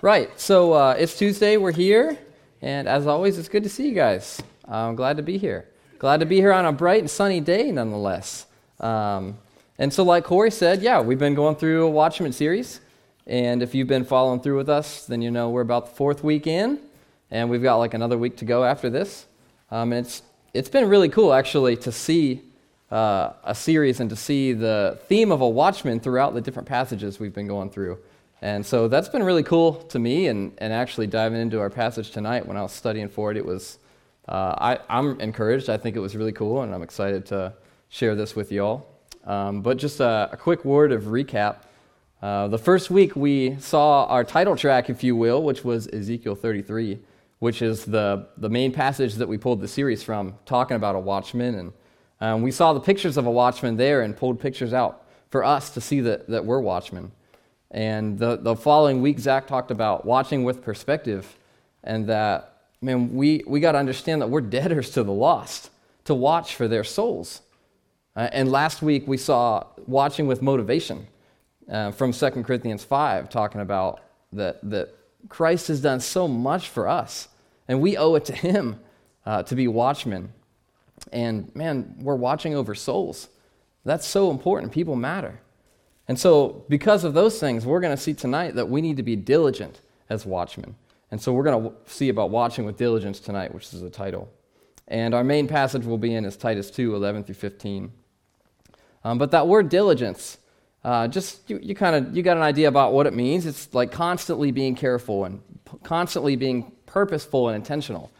Right. So uh, it's Tuesday. We're here. And as always, it's good to see you guys. I'm glad to be here. Glad to be here on a bright and sunny day, nonetheless. Um, and so, like Corey said, yeah, we've been going through a Watchmen series. And if you've been following through with us, then you know we're about the fourth week in. And we've got like another week to go after this. Um, and it's, it's been really cool, actually, to see uh, a series and to see the theme of a watchman throughout the different passages we've been going through. And so that's been really cool to me, and, and actually diving into our passage tonight when I was studying for it, it was, uh, I, I'm encouraged. I think it was really cool, and I'm excited to share this with you all. Um, but just a, a, quick word of recap. Uh, the first week we saw our title track, if you will, which was Ezekiel 33, which is the, the main passage that we pulled the series from, talking about a watchman. And um, we saw the pictures of a watchman there and pulled pictures out for us to see that, that we're watchmen. And the, the following week, Zach talked about watching with perspective, and that, man, we, we got to understand that we're debtors to the lost, to watch for their souls. Uh, and last week, we saw watching with motivation uh, from 2 Corinthians 5, talking about that, that Christ has done so much for us, and we owe it to Him uh, to be watchmen. And man, we're watching over souls. That's so important. People matter. And so, because of those things, we're going to see tonight that we need to be diligent as watchmen. And so, we're going to see about watching with diligence tonight, which is the title. And our main passage will be in is Titus 2 11 through 15. Um, but that word diligence, uh, just you, you kind of you got an idea about what it means. It's like constantly being careful and p- constantly being purposeful and intentional.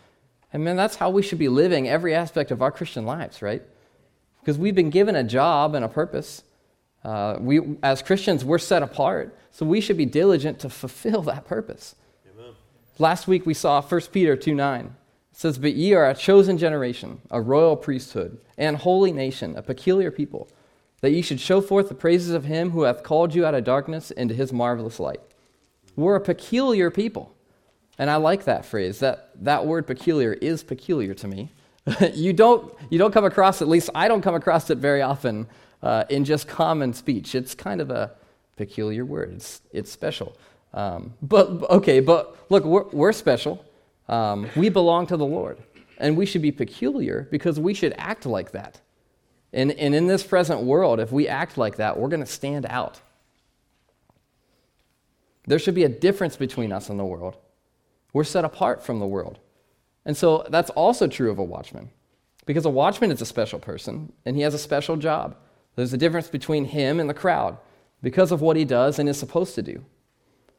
And man, that's how we should be living every aspect of our Christian lives, right? Because we've been given a job and a purpose. Uh, we, as Christians, we're set apart, so we should be diligent to fulfill that purpose. Amen. Last week we saw 1 Peter 2 9. It says, But ye are a chosen generation, a royal priesthood, and holy nation, a peculiar people, that ye should show forth the praises of him who hath called you out of darkness into his marvelous light. We're a peculiar people. And I like that phrase. That, that word peculiar is peculiar to me. you, don't, you don't come across, at least I don't come across it very often uh, in just common speech. It's kind of a peculiar word, it's, it's special. Um, but, okay, but look, we're, we're special. Um, we belong to the Lord. And we should be peculiar because we should act like that. And, and in this present world, if we act like that, we're going to stand out. There should be a difference between us and the world. We're set apart from the world. And so that's also true of a watchman. Because a watchman is a special person, and he has a special job. There's a difference between him and the crowd because of what he does and is supposed to do.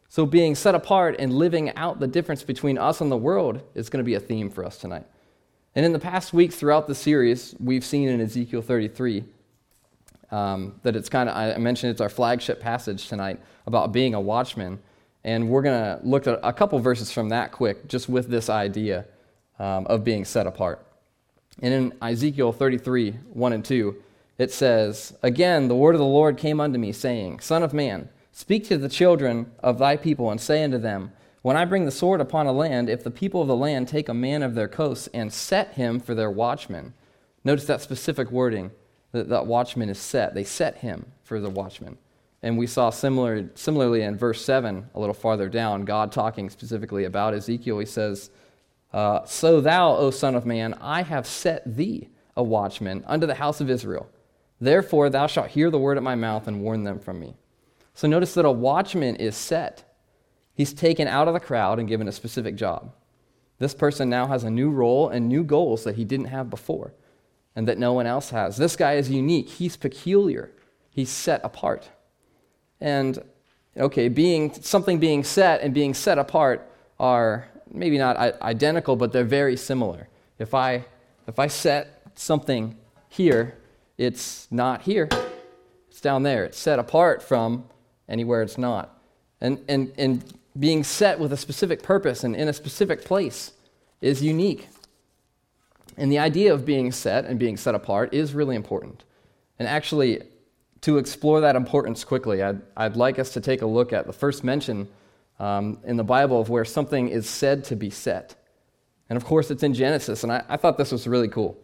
So, being set apart and living out the difference between us and the world is going to be a theme for us tonight. And in the past weeks throughout the series, we've seen in Ezekiel 33 um, that it's kind of, I mentioned it's our flagship passage tonight about being a watchman. And we're going to look at a couple verses from that quick, just with this idea um, of being set apart. And in Ezekiel 33, 1 and 2, it says, Again, the word of the Lord came unto me, saying, Son of man, speak to the children of thy people, and say unto them, When I bring the sword upon a land, if the people of the land take a man of their coasts and set him for their watchman. Notice that specific wording that that watchman is set. They set him for the watchman. And we saw similar, similarly in verse 7, a little farther down, God talking specifically about Ezekiel. He says, uh, So thou, O Son of Man, I have set thee a watchman unto the house of Israel. Therefore, thou shalt hear the word at my mouth and warn them from me. So notice that a watchman is set. He's taken out of the crowd and given a specific job. This person now has a new role and new goals that he didn't have before and that no one else has. This guy is unique. He's peculiar. He's set apart. And okay, being something being set and being set apart are maybe not identical, but they're very similar. If I if I set something here it's not here, it's down there. It's set apart from anywhere it's not. And, and, and being set with a specific purpose and in a specific place is unique. And the idea of being set and being set apart is really important. And actually, to explore that importance quickly, I'd, I'd like us to take a look at the first mention um, in the Bible of where something is said to be set. And of course, it's in Genesis, and I, I thought this was really cool.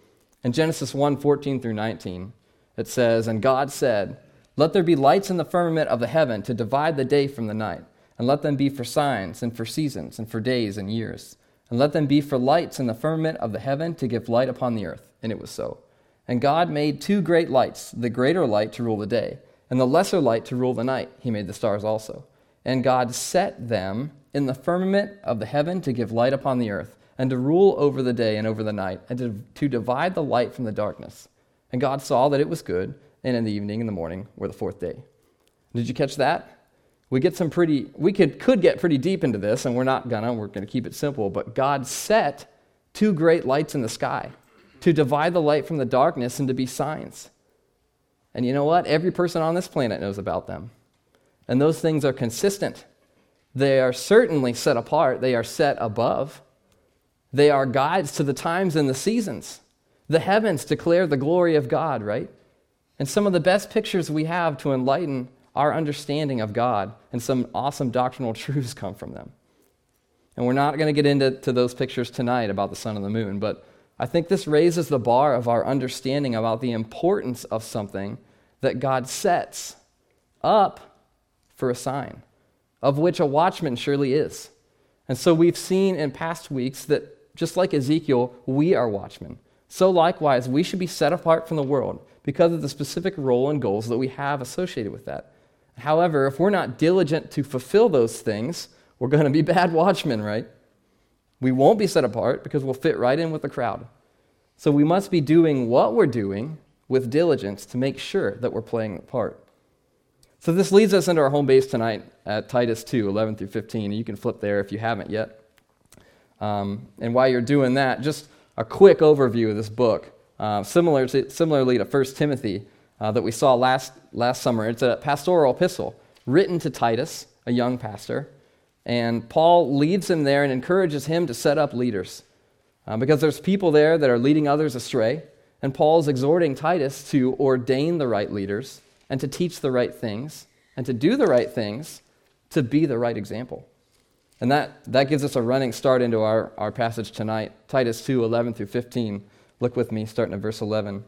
In Genesis 1 14 through 19, it says, And God said, Let there be lights in the firmament of the heaven to divide the day from the night, and let them be for signs, and for seasons, and for days and years. And let them be for lights in the firmament of the heaven to give light upon the earth. And it was so. And God made two great lights, the greater light to rule the day, and the lesser light to rule the night. He made the stars also. And God set them in the firmament of the heaven to give light upon the earth, and to rule over the day and over the night, and to, to divide the light from the darkness. And God saw that it was good, and in the evening and the morning were the fourth day. Did you catch that? we get some pretty we could could get pretty deep into this and we're not gonna we're gonna keep it simple but god set two great lights in the sky to divide the light from the darkness and to be signs and you know what every person on this planet knows about them and those things are consistent they are certainly set apart they are set above they are guides to the times and the seasons the heavens declare the glory of god right and some of the best pictures we have to enlighten our understanding of God and some awesome doctrinal truths come from them. And we're not going to get into those pictures tonight about the sun and the moon, but I think this raises the bar of our understanding about the importance of something that God sets up for a sign, of which a watchman surely is. And so we've seen in past weeks that just like Ezekiel, we are watchmen. So likewise, we should be set apart from the world because of the specific role and goals that we have associated with that. However, if we're not diligent to fulfill those things, we're going to be bad watchmen, right? We won't be set apart because we'll fit right in with the crowd. So we must be doing what we're doing with diligence to make sure that we're playing the part. So this leads us into our home base tonight at Titus 2, 11 through 15. You can flip there if you haven't yet. Um, and while you're doing that, just a quick overview of this book. Uh, similar to, similarly to 1 Timothy, uh, that we saw last, last summer. It's a pastoral epistle written to Titus, a young pastor. And Paul leads him there and encourages him to set up leaders uh, because there's people there that are leading others astray. And Paul's exhorting Titus to ordain the right leaders and to teach the right things and to do the right things to be the right example. And that, that gives us a running start into our, our passage tonight Titus 2 11 through 15. Look with me, starting at verse 11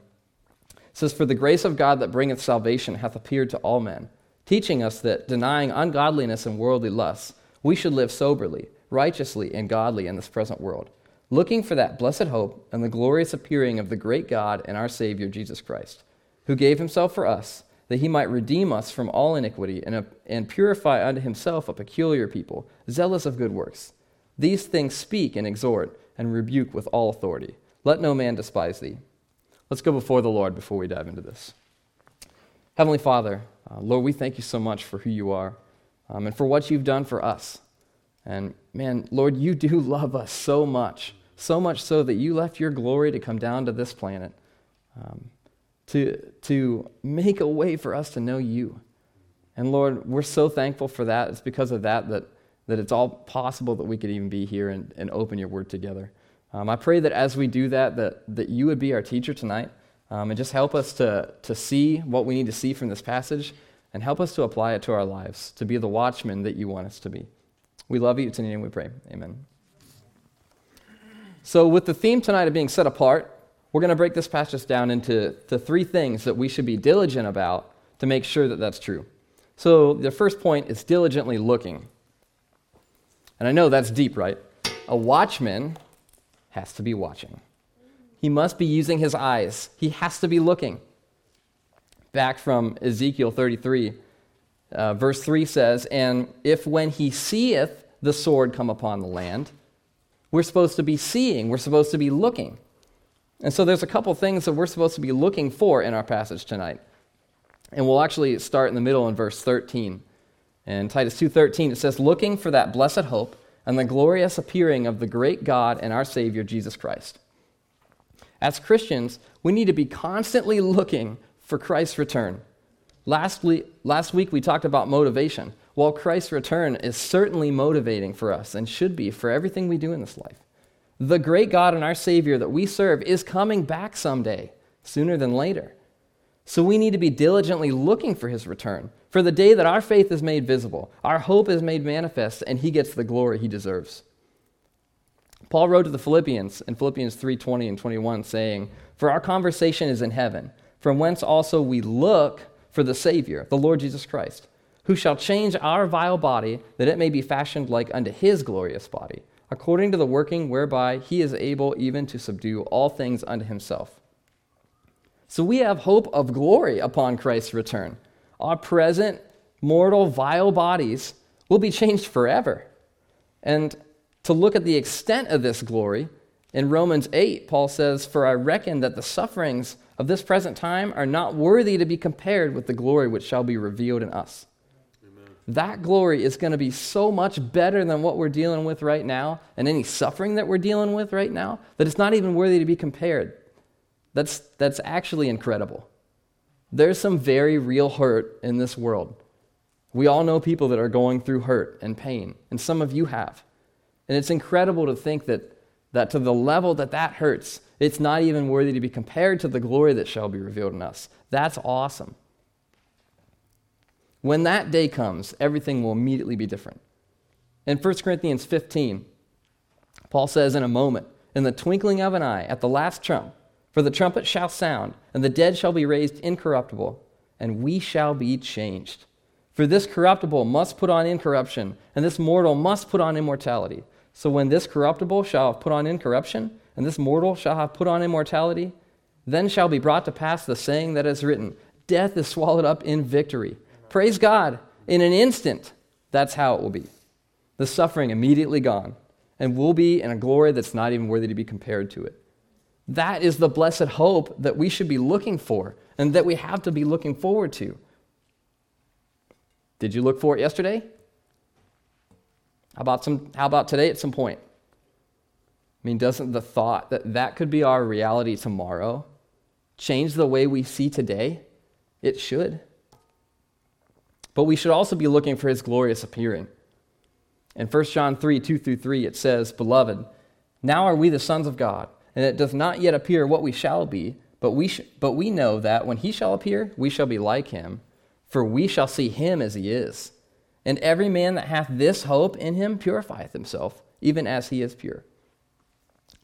says, For the grace of God that bringeth salvation hath appeared to all men, teaching us that, denying ungodliness and worldly lusts, we should live soberly, righteously, and godly in this present world, looking for that blessed hope and the glorious appearing of the great God and our Savior Jesus Christ, who gave himself for us, that he might redeem us from all iniquity and, and purify unto himself a peculiar people, zealous of good works. These things speak and exhort and rebuke with all authority. Let no man despise thee. Let's go before the Lord before we dive into this. Heavenly Father, uh, Lord, we thank you so much for who you are um, and for what you've done for us. And man, Lord, you do love us so much, so much so that you left your glory to come down to this planet um, to, to make a way for us to know you. And Lord, we're so thankful for that. It's because of that that, that it's all possible that we could even be here and, and open your word together. Um, I pray that as we do that, that, that you would be our teacher tonight um, and just help us to, to see what we need to see from this passage and help us to apply it to our lives, to be the watchmen that you want us to be. We love you. It's in your name we pray. Amen. So, with the theme tonight of being set apart, we're going to break this passage down into the three things that we should be diligent about to make sure that that's true. So, the first point is diligently looking. And I know that's deep, right? A watchman has to be watching. He must be using his eyes. He has to be looking. Back from Ezekiel 33, uh, verse 3 says, And if when he seeth the sword come upon the land, we're supposed to be seeing, we're supposed to be looking. And so there's a couple things that we're supposed to be looking for in our passage tonight. And we'll actually start in the middle in verse 13. In Titus 2:13 it says looking for that blessed hope and the glorious appearing of the great God and our Savior, Jesus Christ. As Christians, we need to be constantly looking for Christ's return. Last week, last week we talked about motivation. Well, Christ's return is certainly motivating for us and should be for everything we do in this life. The great God and our Savior that we serve is coming back someday, sooner than later. So we need to be diligently looking for his return, for the day that our faith is made visible, our hope is made manifest, and he gets the glory he deserves. Paul wrote to the Philippians in Philippians 3:20 and 21 saying, "For our conversation is in heaven, from whence also we look for the Savior, the Lord Jesus Christ, who shall change our vile body, that it may be fashioned like unto his glorious body, according to the working whereby he is able even to subdue all things unto himself. So we have hope of glory upon Christ's return. Our present mortal, vile bodies will be changed forever. And to look at the extent of this glory, in Romans 8, Paul says, For I reckon that the sufferings of this present time are not worthy to be compared with the glory which shall be revealed in us. That glory is going to be so much better than what we're dealing with right now and any suffering that we're dealing with right now that it's not even worthy to be compared. That's, that's actually incredible. There's some very real hurt in this world. We all know people that are going through hurt and pain, and some of you have. And it's incredible to think that, that to the level that that hurts, it's not even worthy to be compared to the glory that shall be revealed in us. That's awesome. When that day comes, everything will immediately be different. In 1 Corinthians 15, Paul says, In a moment, in the twinkling of an eye, at the last trump, for the trumpet shall sound, and the dead shall be raised incorruptible, and we shall be changed. For this corruptible must put on incorruption, and this mortal must put on immortality. So when this corruptible shall have put on incorruption, and this mortal shall have put on immortality, then shall be brought to pass the saying that is written Death is swallowed up in victory. Praise God. In an instant, that's how it will be. The suffering immediately gone, and we'll be in a glory that's not even worthy to be compared to it. That is the blessed hope that we should be looking for and that we have to be looking forward to. Did you look for it yesterday? How about, some, how about today at some point? I mean, doesn't the thought that that could be our reality tomorrow change the way we see today? It should. But we should also be looking for his glorious appearing. In 1 John 3 2 through 3, it says, Beloved, now are we the sons of God, and it does not yet appear what we shall be, but we, sh- but we know that when he shall appear, we shall be like him, for we shall see him as he is. And every man that hath this hope in him purifieth himself, even as he is pure.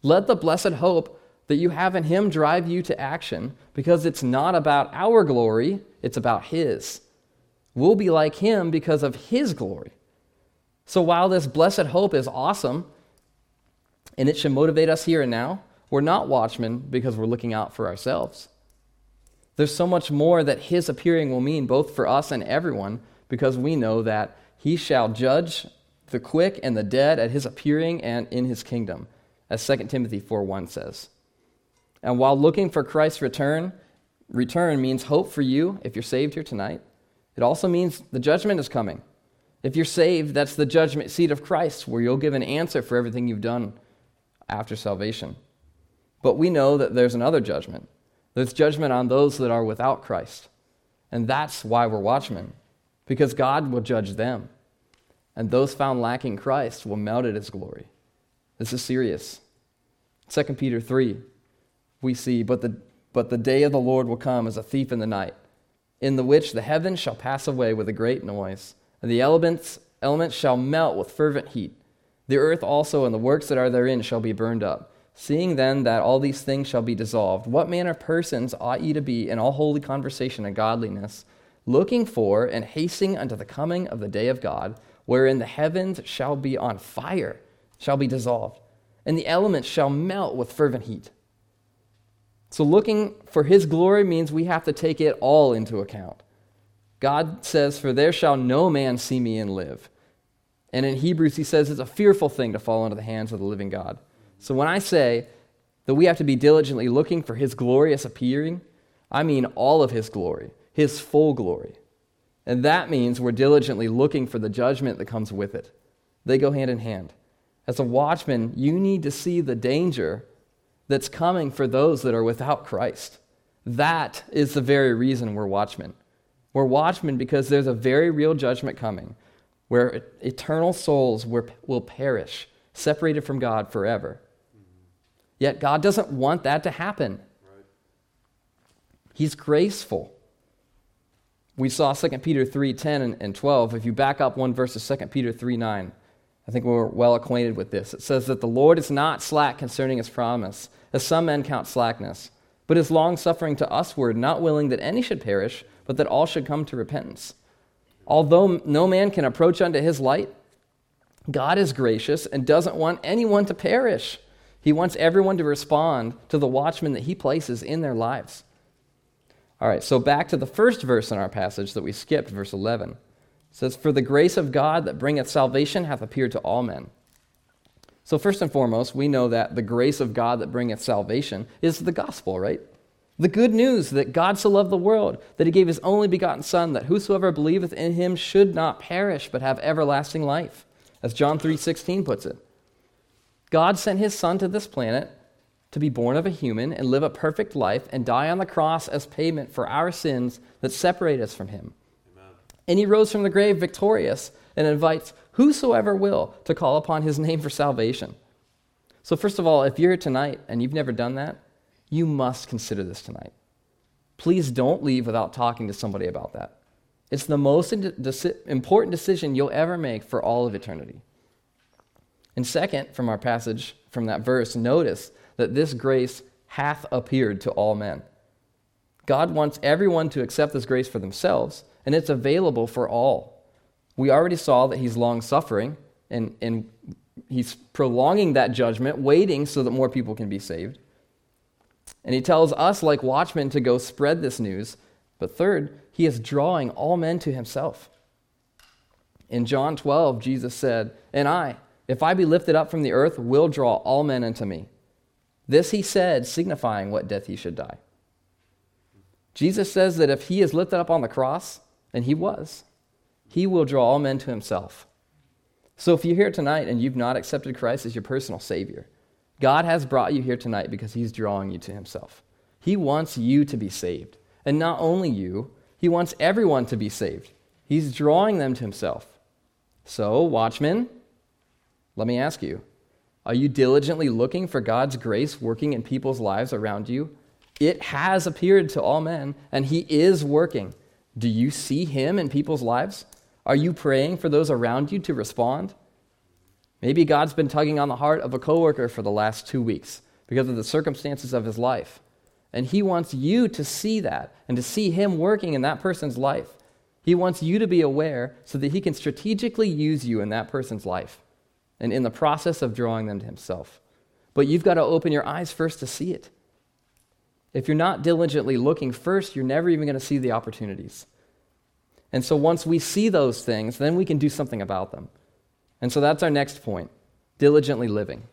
Let the blessed hope that you have in Him drive you to action because it's not about our glory, it's about His. We'll be like Him because of His glory. So while this blessed hope is awesome and it should motivate us here and now, we're not watchmen because we're looking out for ourselves. There's so much more that His appearing will mean both for us and everyone because we know that He shall judge the quick and the dead at His appearing and in His kingdom as 2 Timothy 4:1 says. And while looking for Christ's return, return means hope for you if you're saved here tonight. It also means the judgment is coming. If you're saved, that's the judgment seat of Christ where you'll give an answer for everything you've done after salvation. But we know that there's another judgment. There's judgment on those that are without Christ. And that's why we're watchmen, because God will judge them. And those found lacking Christ will melt at his glory. This is serious. 2 Peter 3, we see, but the, but the day of the Lord will come as a thief in the night, in the which the heavens shall pass away with a great noise, and the elements, elements shall melt with fervent heat. The earth also and the works that are therein shall be burned up. Seeing then that all these things shall be dissolved, what manner of persons ought ye to be in all holy conversation and godliness, looking for and hasting unto the coming of the day of God, wherein the heavens shall be on fire, shall be dissolved, and the elements shall melt with fervent heat. So, looking for his glory means we have to take it all into account. God says, For there shall no man see me and live. And in Hebrews, he says it's a fearful thing to fall into the hands of the living God. So, when I say that we have to be diligently looking for his glorious appearing, I mean all of his glory, his full glory. And that means we're diligently looking for the judgment that comes with it. They go hand in hand. As a watchman, you need to see the danger that's coming for those that are without Christ. That is the very reason we're watchmen. We're watchmen because there's a very real judgment coming where eternal souls will perish, separated from God forever. Yet God doesn't want that to happen. He's graceful. We saw 2 Peter 3 10 and 12. If you back up one verse to 2 Peter 3 9, I think we're well acquainted with this. It says that the Lord is not slack concerning his promise, as some men count slackness, but is long suffering to usward, not willing that any should perish, but that all should come to repentance. Although no man can approach unto his light, God is gracious and doesn't want anyone to perish. He wants everyone to respond to the watchman that he places in their lives. All right, so back to the first verse in our passage that we skipped, verse 11. Says, For the grace of God that bringeth salvation hath appeared to all men. So, first and foremost, we know that the grace of God that bringeth salvation is the gospel, right? The good news that God so loved the world that he gave his only begotten Son, that whosoever believeth in him should not perish, but have everlasting life, as John 3:16 puts it. God sent his Son to this planet to be born of a human and live a perfect life and die on the cross as payment for our sins that separate us from him. And he rose from the grave victorious and invites whosoever will to call upon his name for salvation. So, first of all, if you're here tonight and you've never done that, you must consider this tonight. Please don't leave without talking to somebody about that. It's the most important decision you'll ever make for all of eternity. And second, from our passage from that verse, notice that this grace hath appeared to all men. God wants everyone to accept this grace for themselves, and it's available for all. We already saw that He's long suffering, and, and He's prolonging that judgment, waiting so that more people can be saved. And he tells us, like watchmen, to go spread this news. But third, he is drawing all men to himself. In John 12, Jesus said, And I, if I be lifted up from the earth, will draw all men unto me. This he said, signifying what death he should die. Jesus says that if he is lifted up on the cross, and he was, he will draw all men to himself. So if you're here tonight and you've not accepted Christ as your personal Savior, God has brought you here tonight because He's drawing you to Himself. He wants you to be saved. And not only you, He wants everyone to be saved. He's drawing them to Himself. So, watchmen, let me ask you are you diligently looking for God's grace working in people's lives around you? It has appeared to all men, and He is working. Do you see Him in people's lives? Are you praying for those around you to respond? Maybe God's been tugging on the heart of a coworker for the last two weeks because of the circumstances of his life. And he wants you to see that and to see him working in that person's life. He wants you to be aware so that he can strategically use you in that person's life and in the process of drawing them to himself. But you've got to open your eyes first to see it. If you're not diligently looking first, you're never even going to see the opportunities. And so once we see those things, then we can do something about them. And so that's our next point diligently living.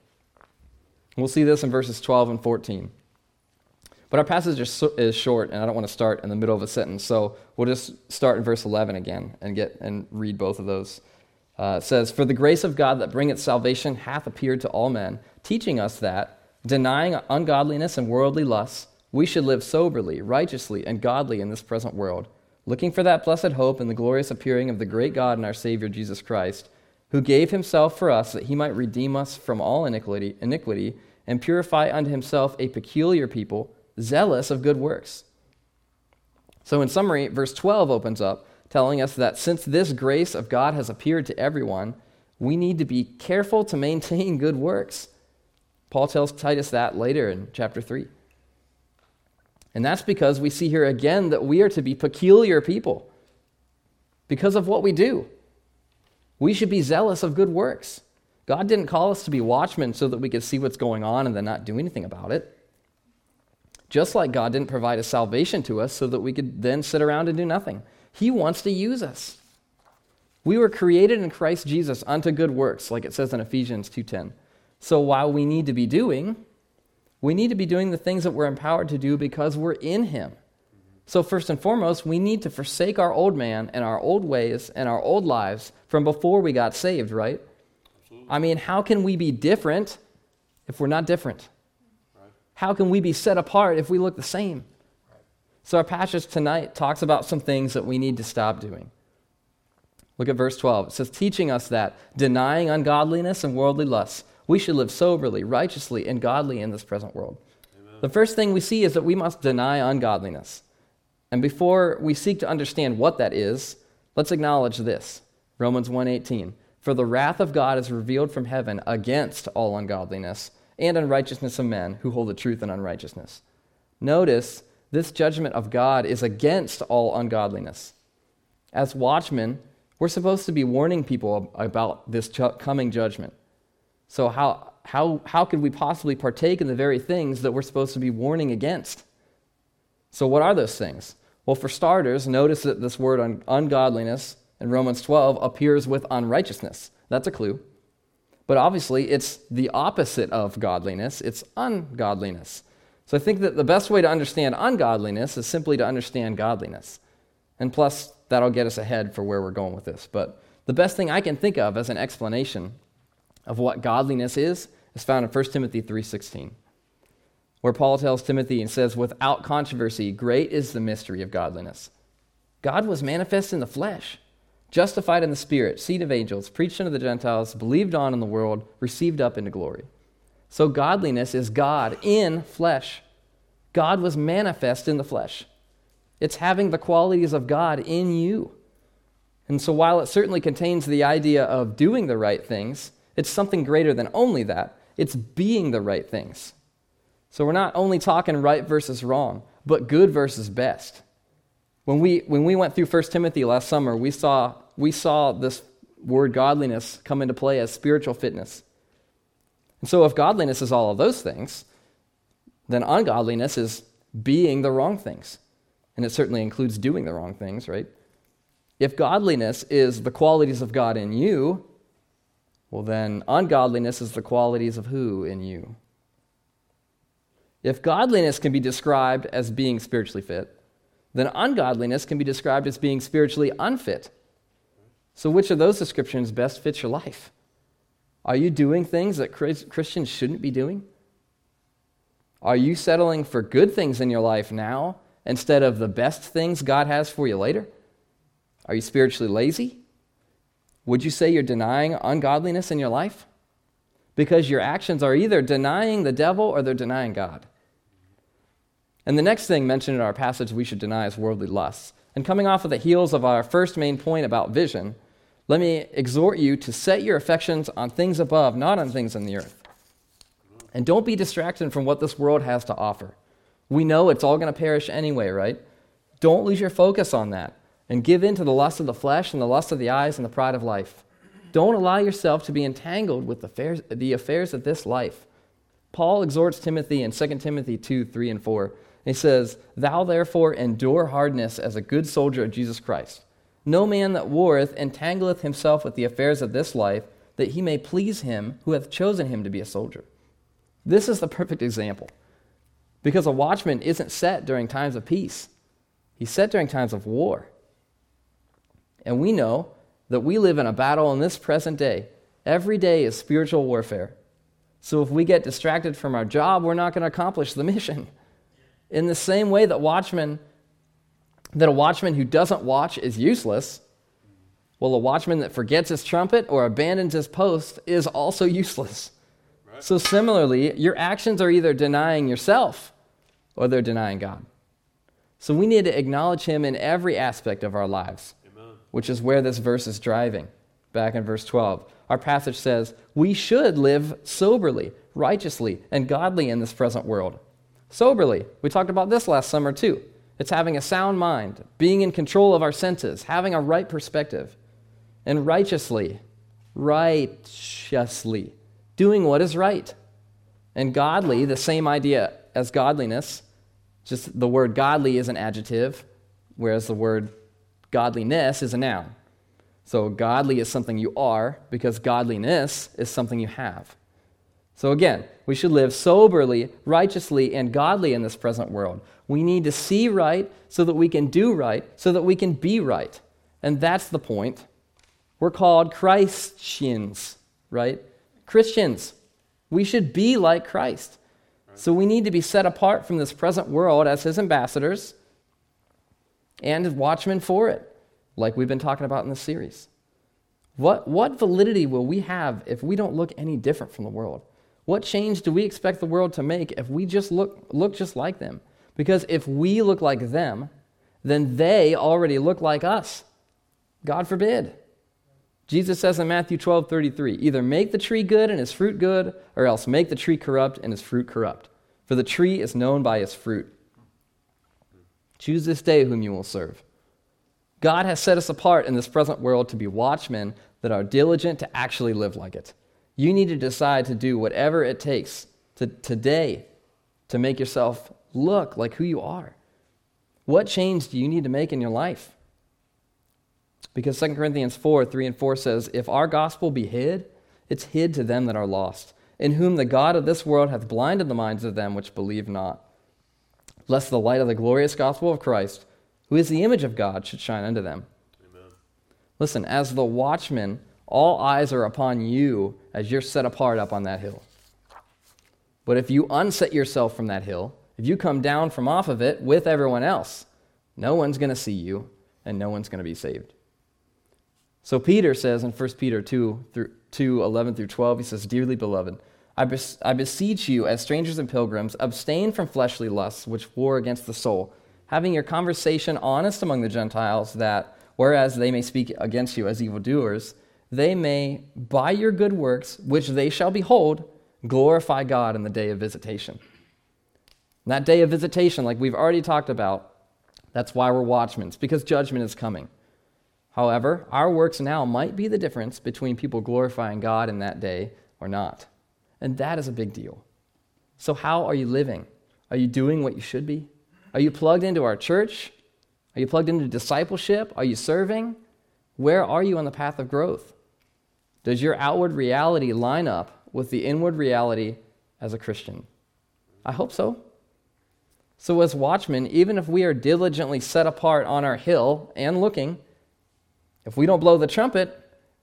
We'll see this in verses 12 and 14. But our passage is, short, and I don't want to start in the middle of a sentence, so we'll just start in verse 11 again and, get, and read both of those. Uh, it says, For the grace of God that bringeth salvation hath appeared to all men, teaching us that, denying ungodliness and worldly lusts, we should live soberly, righteously, and godly in this present world, looking for that blessed hope and the glorious appearing of the great God and our Savior Jesus Christ who gave himself for us that he might redeem us from all iniquity, iniquity and purify unto himself a peculiar people, zealous of good works. So, in summary, verse 12 opens up telling us that since this grace of God has appeared to everyone, we need to be careful to maintain good works. Paul tells Titus that later in chapter 3. And that's because we see here again that we are to be peculiar people because of what we do. We should be zealous of good works. God didn't call us to be watchmen so that we could see what's going on and then not do anything about it. Just like God didn't provide a salvation to us so that we could then sit around and do nothing. He wants to use us. We were created in Christ Jesus unto good works, like it says in Ephesians 2:10. So while we need to be doing, we need to be doing the things that we're empowered to do because we're in him. So, first and foremost, we need to forsake our old man and our old ways and our old lives from before we got saved, right? Absolutely. I mean, how can we be different if we're not different? Right. How can we be set apart if we look the same? Right. So, our passage tonight talks about some things that we need to stop doing. Look at verse 12. It says, teaching us that denying ungodliness and worldly lusts, we should live soberly, righteously, and godly in this present world. Amen. The first thing we see is that we must deny ungodliness. And before we seek to understand what that is, let's acknowledge this. Romans 1:18. For the wrath of God is revealed from heaven against all ungodliness and unrighteousness of men who hold the truth in unrighteousness. Notice this judgment of God is against all ungodliness. As watchmen, We're supposed to be warning people about this coming judgment. So, how, how, how could we possibly partake in the very things that we're supposed to be warning against? So, what are those things? Well, for starters, notice that this word un- ungodliness in Romans 12 appears with unrighteousness. That's a clue. But obviously, it's the opposite of godliness, it's ungodliness. So I think that the best way to understand ungodliness is simply to understand godliness. And plus, that'll get us ahead for where we're going with this. But the best thing I can think of as an explanation of what godliness is is found in 1 Timothy 3:16 where Paul tells Timothy and says, Without controversy, great is the mystery of godliness. God was manifest in the flesh, justified in the spirit, seed of angels, preached unto the Gentiles, believed on in the world, received up into glory. So godliness is God in flesh. God was manifest in the flesh. It's having the qualities of God in you. And so while it certainly contains the idea of doing the right things, it's something greater than only that. It's being the right things. So we're not only talking right versus wrong, but good versus best. When we, when we went through 1 Timothy last summer, we saw, we saw this word godliness come into play as spiritual fitness. And so if godliness is all of those things, then ungodliness is being the wrong things. And it certainly includes doing the wrong things, right? If godliness is the qualities of God in you, well, then ungodliness is the qualities of who in you? If godliness can be described as being spiritually fit, then ungodliness can be described as being spiritually unfit. So, which of those descriptions best fits your life? Are you doing things that Christians shouldn't be doing? Are you settling for good things in your life now instead of the best things God has for you later? Are you spiritually lazy? Would you say you're denying ungodliness in your life? Because your actions are either denying the devil or they're denying God. And the next thing mentioned in our passage we should deny is worldly lusts. And coming off of the heels of our first main point about vision, let me exhort you to set your affections on things above, not on things on the earth. And don't be distracted from what this world has to offer. We know it's all going to perish anyway, right? Don't lose your focus on that and give in to the lust of the flesh and the lust of the eyes and the pride of life. Don't allow yourself to be entangled with the affairs, the affairs of this life. Paul exhorts Timothy in 2 Timothy 2 3 and 4 he says, Thou therefore endure hardness as a good soldier of Jesus Christ. No man that warreth entangleth himself with the affairs of this life, that he may please him who hath chosen him to be a soldier. This is the perfect example. Because a watchman isn't set during times of peace, he's set during times of war. And we know that we live in a battle in this present day. Every day is spiritual warfare. So if we get distracted from our job, we're not going to accomplish the mission. In the same way that watchman that a watchman who doesn't watch is useless, well, a watchman that forgets his trumpet or abandons his post is also useless. Right. So, similarly, your actions are either denying yourself or they're denying God. So, we need to acknowledge Him in every aspect of our lives. Which is where this verse is driving. Back in verse 12, our passage says, We should live soberly, righteously, and godly in this present world soberly. We talked about this last summer too. It's having a sound mind, being in control of our senses, having a right perspective, and righteously, righteously, doing what is right. And godly, the same idea as godliness, just the word godly is an adjective, whereas the word godliness is a noun. So godly is something you are because godliness is something you have. So again, we should live soberly, righteously, and godly in this present world. We need to see right so that we can do right, so that we can be right. And that's the point. We're called Christians, right? Christians. We should be like Christ. So we need to be set apart from this present world as his ambassadors and watchmen for it, like we've been talking about in this series. What, what validity will we have if we don't look any different from the world? What change do we expect the world to make if we just look, look just like them? Because if we look like them, then they already look like us. God forbid. Jesus says in Matthew 12 33, either make the tree good and its fruit good, or else make the tree corrupt and its fruit corrupt. For the tree is known by its fruit. Choose this day whom you will serve. God has set us apart in this present world to be watchmen that are diligent to actually live like it. You need to decide to do whatever it takes to, today to make yourself look like who you are. What change do you need to make in your life? Because 2 Corinthians 4 3 and 4 says, If our gospel be hid, it's hid to them that are lost, in whom the God of this world hath blinded the minds of them which believe not, lest the light of the glorious gospel of Christ, who is the image of God, should shine unto them. Amen. Listen, as the watchman, all eyes are upon you as you're set apart up on that hill. But if you unset yourself from that hill, if you come down from off of it with everyone else, no one's going to see you and no one's going to be saved. So Peter says in 1 Peter 2, through, 2 11 through 12, he says, Dearly beloved, I, bes- I beseech you, as strangers and pilgrims, abstain from fleshly lusts which war against the soul, having your conversation honest among the Gentiles, that, whereas they may speak against you as evildoers, they may, by your good works, which they shall behold, glorify God in the day of visitation. And that day of visitation, like we've already talked about, that's why we're watchmen, because judgment is coming. However, our works now might be the difference between people glorifying God in that day or not. And that is a big deal. So, how are you living? Are you doing what you should be? Are you plugged into our church? Are you plugged into discipleship? Are you serving? Where are you on the path of growth? Does your outward reality line up with the inward reality as a Christian? I hope so. So, as watchmen, even if we are diligently set apart on our hill and looking, if we don't blow the trumpet,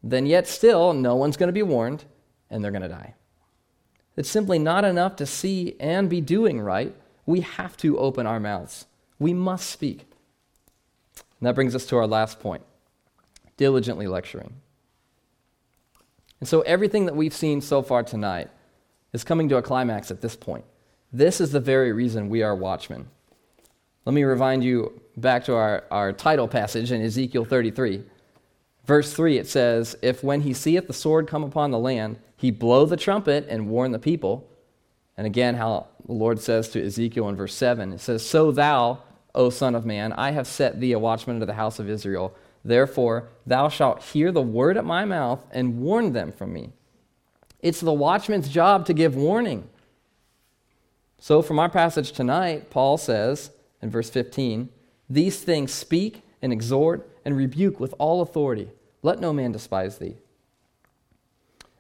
then yet still no one's going to be warned and they're going to die. It's simply not enough to see and be doing right. We have to open our mouths. We must speak. And that brings us to our last point diligently lecturing. And so everything that we've seen so far tonight is coming to a climax at this point. This is the very reason we are watchmen. Let me remind you back to our, our title passage in Ezekiel 33. Verse 3, it says, If when he seeth the sword come upon the land, he blow the trumpet and warn the people. And again, how the Lord says to Ezekiel in verse 7, it says, So thou, O Son of Man, I have set thee a watchman unto the house of Israel. Therefore, thou shalt hear the word at my mouth and warn them from me. It's the watchman's job to give warning. So, from our passage tonight, Paul says in verse 15, These things speak and exhort and rebuke with all authority. Let no man despise thee.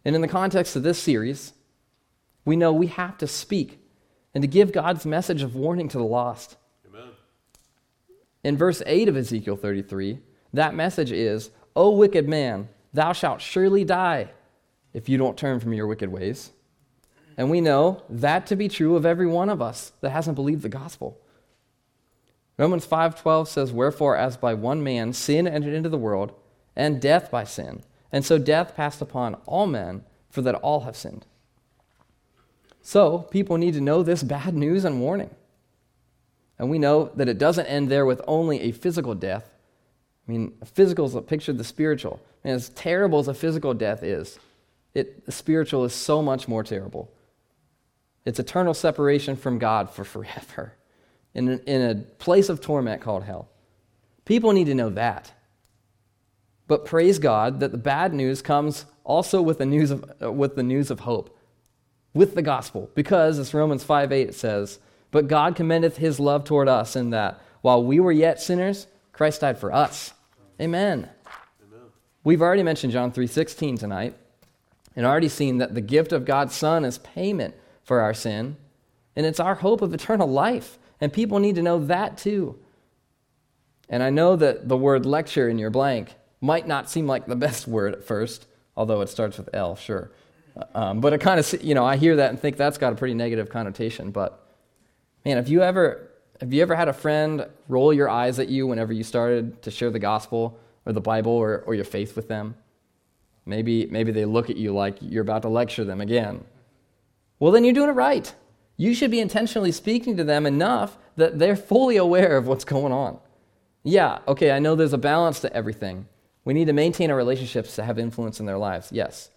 And in the context of this series, we know we have to speak and to give God's message of warning to the lost. Amen. In verse 8 of Ezekiel 33, that message is, O wicked man, thou shalt surely die if you don't turn from your wicked ways. And we know that to be true of every one of us that hasn't believed the gospel. Romans 5:12 says, "Wherefore as by one man sin entered into the world, and death by sin. And so death passed upon all men, for that all have sinned. So people need to know this bad news and warning. And we know that it doesn't end there with only a physical death. I mean, physical is a picture of the spiritual. And as terrible as a physical death is, it, the spiritual is so much more terrible. It's eternal separation from God for forever in in a place of torment called hell. People need to know that. But praise God that the bad news comes also with the news of, uh, with the news of hope, with the gospel. Because, as Romans 5 8 says, But God commendeth his love toward us in that while we were yet sinners, Christ died for us. Amen. Amen. We've already mentioned John 3:16 tonight and already seen that the gift of God's son is payment for our sin and it's our hope of eternal life and people need to know that too. And I know that the word lecture in your blank might not seem like the best word at first, although it starts with L, sure. Um, but it kind of, you know, I hear that and think that's got a pretty negative connotation. But man, have you ever, have you ever had a friend roll your eyes at you whenever you started to share the gospel or the Bible or, or your faith with them? Maybe, maybe they look at you like you're about to lecture them again. Well, then you're doing it right. You should be intentionally speaking to them enough that they're fully aware of what's going on. Yeah, okay, I know there's a balance to everything. We need to maintain our relationships to have influence in their lives, yes.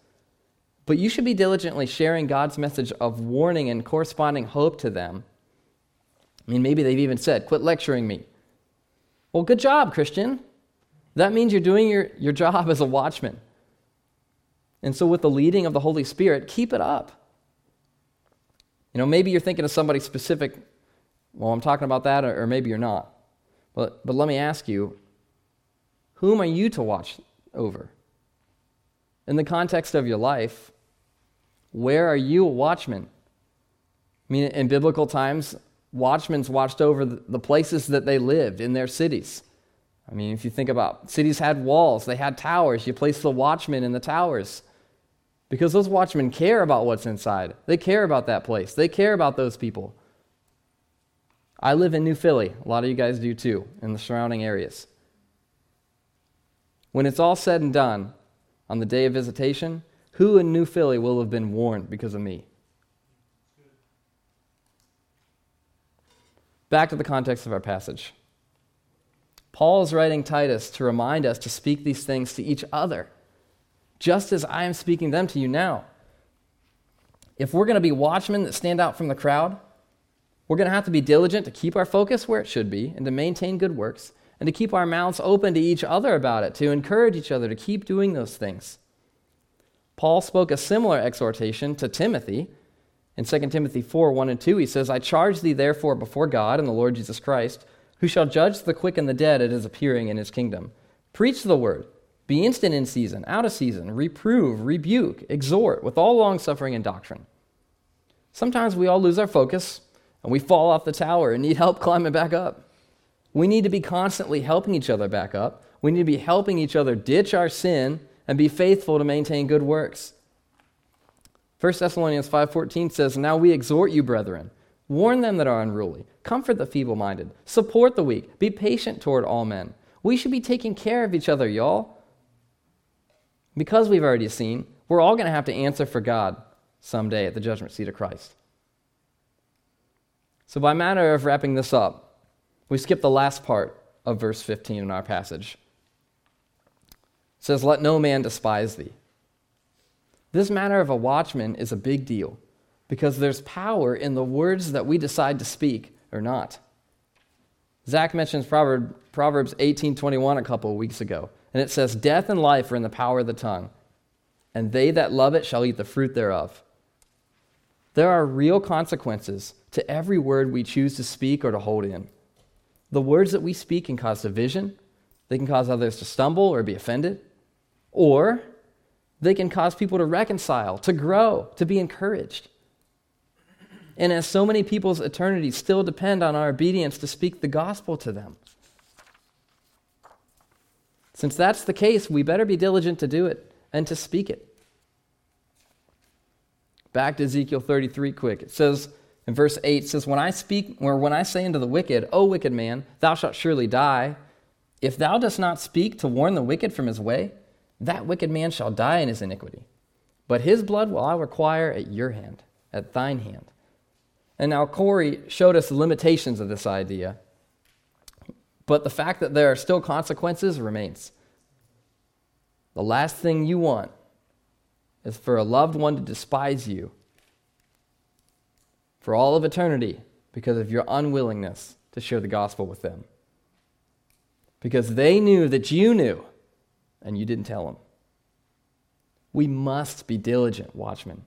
But you should be diligently sharing God's message of warning and corresponding hope to them. I mean, maybe they've even said, quit lecturing me. Well, good job, Christian. That means you're doing your, your job as a watchman. And so, with the leading of the Holy Spirit, keep it up. You know, maybe you're thinking of somebody specific. Well, I'm talking about that, or, or maybe you're not. But, but let me ask you whom are you to watch over? In the context of your life, where are you a watchman? I mean, in biblical times, watchmen watched over the places that they lived in their cities. I mean, if you think about cities had walls, they had towers. You place the watchmen in the towers because those watchmen care about what's inside. They care about that place. They care about those people. I live in New Philly. A lot of you guys do too, in the surrounding areas. When it's all said and done on the day of visitation, who in New Philly will have been warned because of me? Back to the context of our passage. Paul is writing Titus to remind us to speak these things to each other, just as I am speaking them to you now. If we're going to be watchmen that stand out from the crowd, we're going to have to be diligent to keep our focus where it should be and to maintain good works and to keep our mouths open to each other about it, to encourage each other to keep doing those things. Paul spoke a similar exhortation to Timothy in 2 Timothy 4 1 and 2, he says, I charge thee therefore before God and the Lord Jesus Christ, who shall judge the quick and the dead at his appearing in his kingdom. Preach the word. Be instant in season, out of season, reprove, rebuke, exhort with all longsuffering and doctrine. Sometimes we all lose our focus and we fall off the tower and need help climbing back up. We need to be constantly helping each other back up. We need to be helping each other ditch our sin and be faithful to maintain good works. 1 Thessalonians 5:14 says, "Now we exhort you, brethren, warn them that are unruly, comfort the feeble-minded, support the weak, be patient toward all men." We should be taking care of each other, y'all. Because we've already seen, we're all going to have to answer for God someday at the judgment seat of Christ. So, by matter of wrapping this up, we skip the last part of verse 15 in our passage. It says, Let no man despise thee. This matter of a watchman is a big deal because there's power in the words that we decide to speak or not. Zach mentions Proverbs 18:21 a couple of weeks ago, and it says, "Death and life are in the power of the tongue, and they that love it shall eat the fruit thereof." There are real consequences to every word we choose to speak or to hold in. The words that we speak can cause division, they can cause others to stumble or be offended, or they can cause people to reconcile, to grow, to be encouraged. And as so many people's eternities still depend on our obedience to speak the gospel to them. Since that's the case, we better be diligent to do it and to speak it. Back to Ezekiel 33 quick. It says in verse 8 says, When I speak, or when I say unto the wicked, O wicked man, thou shalt surely die, if thou dost not speak to warn the wicked from his way, that wicked man shall die in his iniquity. But his blood will I require at your hand, at thine hand. And now Corey showed us the limitations of this idea, but the fact that there are still consequences remains. The last thing you want is for a loved one to despise you for all of eternity because of your unwillingness to share the gospel with them. Because they knew that you knew and you didn't tell them. We must be diligent watchmen.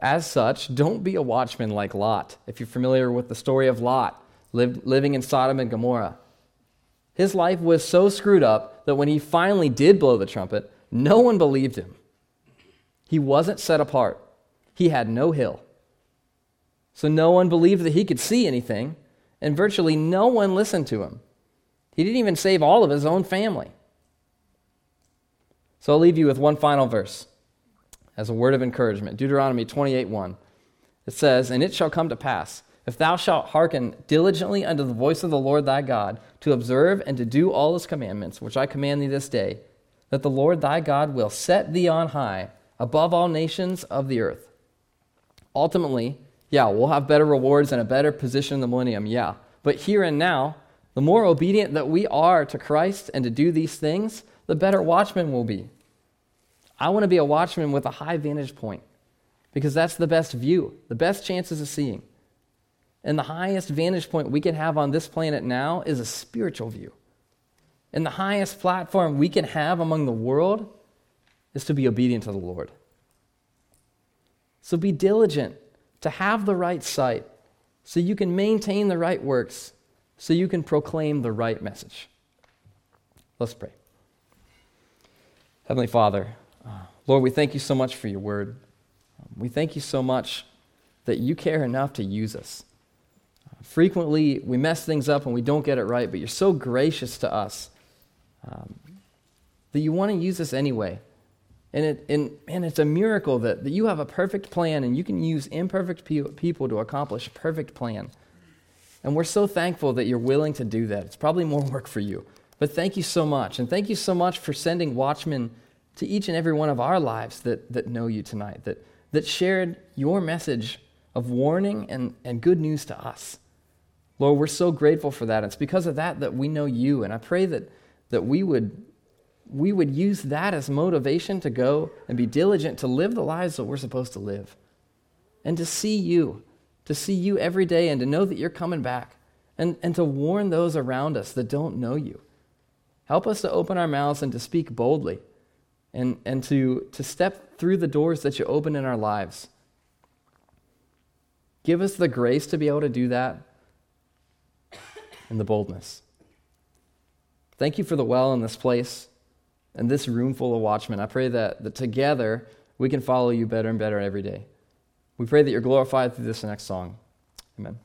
As such, don't be a watchman like Lot. If you're familiar with the story of Lot, lived, living in Sodom and Gomorrah, his life was so screwed up that when he finally did blow the trumpet, no one believed him. He wasn't set apart, he had no hill. So no one believed that he could see anything, and virtually no one listened to him. He didn't even save all of his own family. So I'll leave you with one final verse as a word of encouragement Deuteronomy 28 1. It says, And it shall come to pass, if thou shalt hearken diligently unto the voice of the Lord thy God, to observe and to do all his commandments, which I command thee this day, that the Lord thy God will set thee on high above all nations of the earth. Ultimately, yeah, we'll have better rewards and a better position in the millennium, yeah. But here and now, the more obedient that we are to Christ and to do these things, the better watchmen we'll be. I want to be a watchman with a high vantage point because that's the best view, the best chances of seeing. And the highest vantage point we can have on this planet now is a spiritual view. and the highest platform we can have among the world is to be obedient to the Lord. So be diligent to have the right sight so you can maintain the right works, so you can proclaim the right message. Let's pray. Heavenly Father, uh, Lord, we thank you so much for your word. We thank you so much that you care enough to use us. Frequently, we mess things up and we don't get it right, but you're so gracious to us um, that you want to use us anyway. And, it, and, and it's a miracle that, that you have a perfect plan and you can use imperfect pe- people to accomplish a perfect plan. And we're so thankful that you're willing to do that. It's probably more work for you. But thank you so much. And thank you so much for sending watchmen to each and every one of our lives that, that know you tonight, that, that shared your message of warning and, and good news to us. Lord, we're so grateful for that. It's because of that that we know you. And I pray that, that we, would, we would use that as motivation to go and be diligent to live the lives that we're supposed to live and to see you, to see you every day and to know that you're coming back and, and to warn those around us that don't know you. Help us to open our mouths and to speak boldly and, and to, to step through the doors that you open in our lives. Give us the grace to be able to do that and the boldness. Thank you for the well in this place and this room full of watchmen. I pray that, that together we can follow you better and better every day. We pray that you're glorified through this next song. Amen.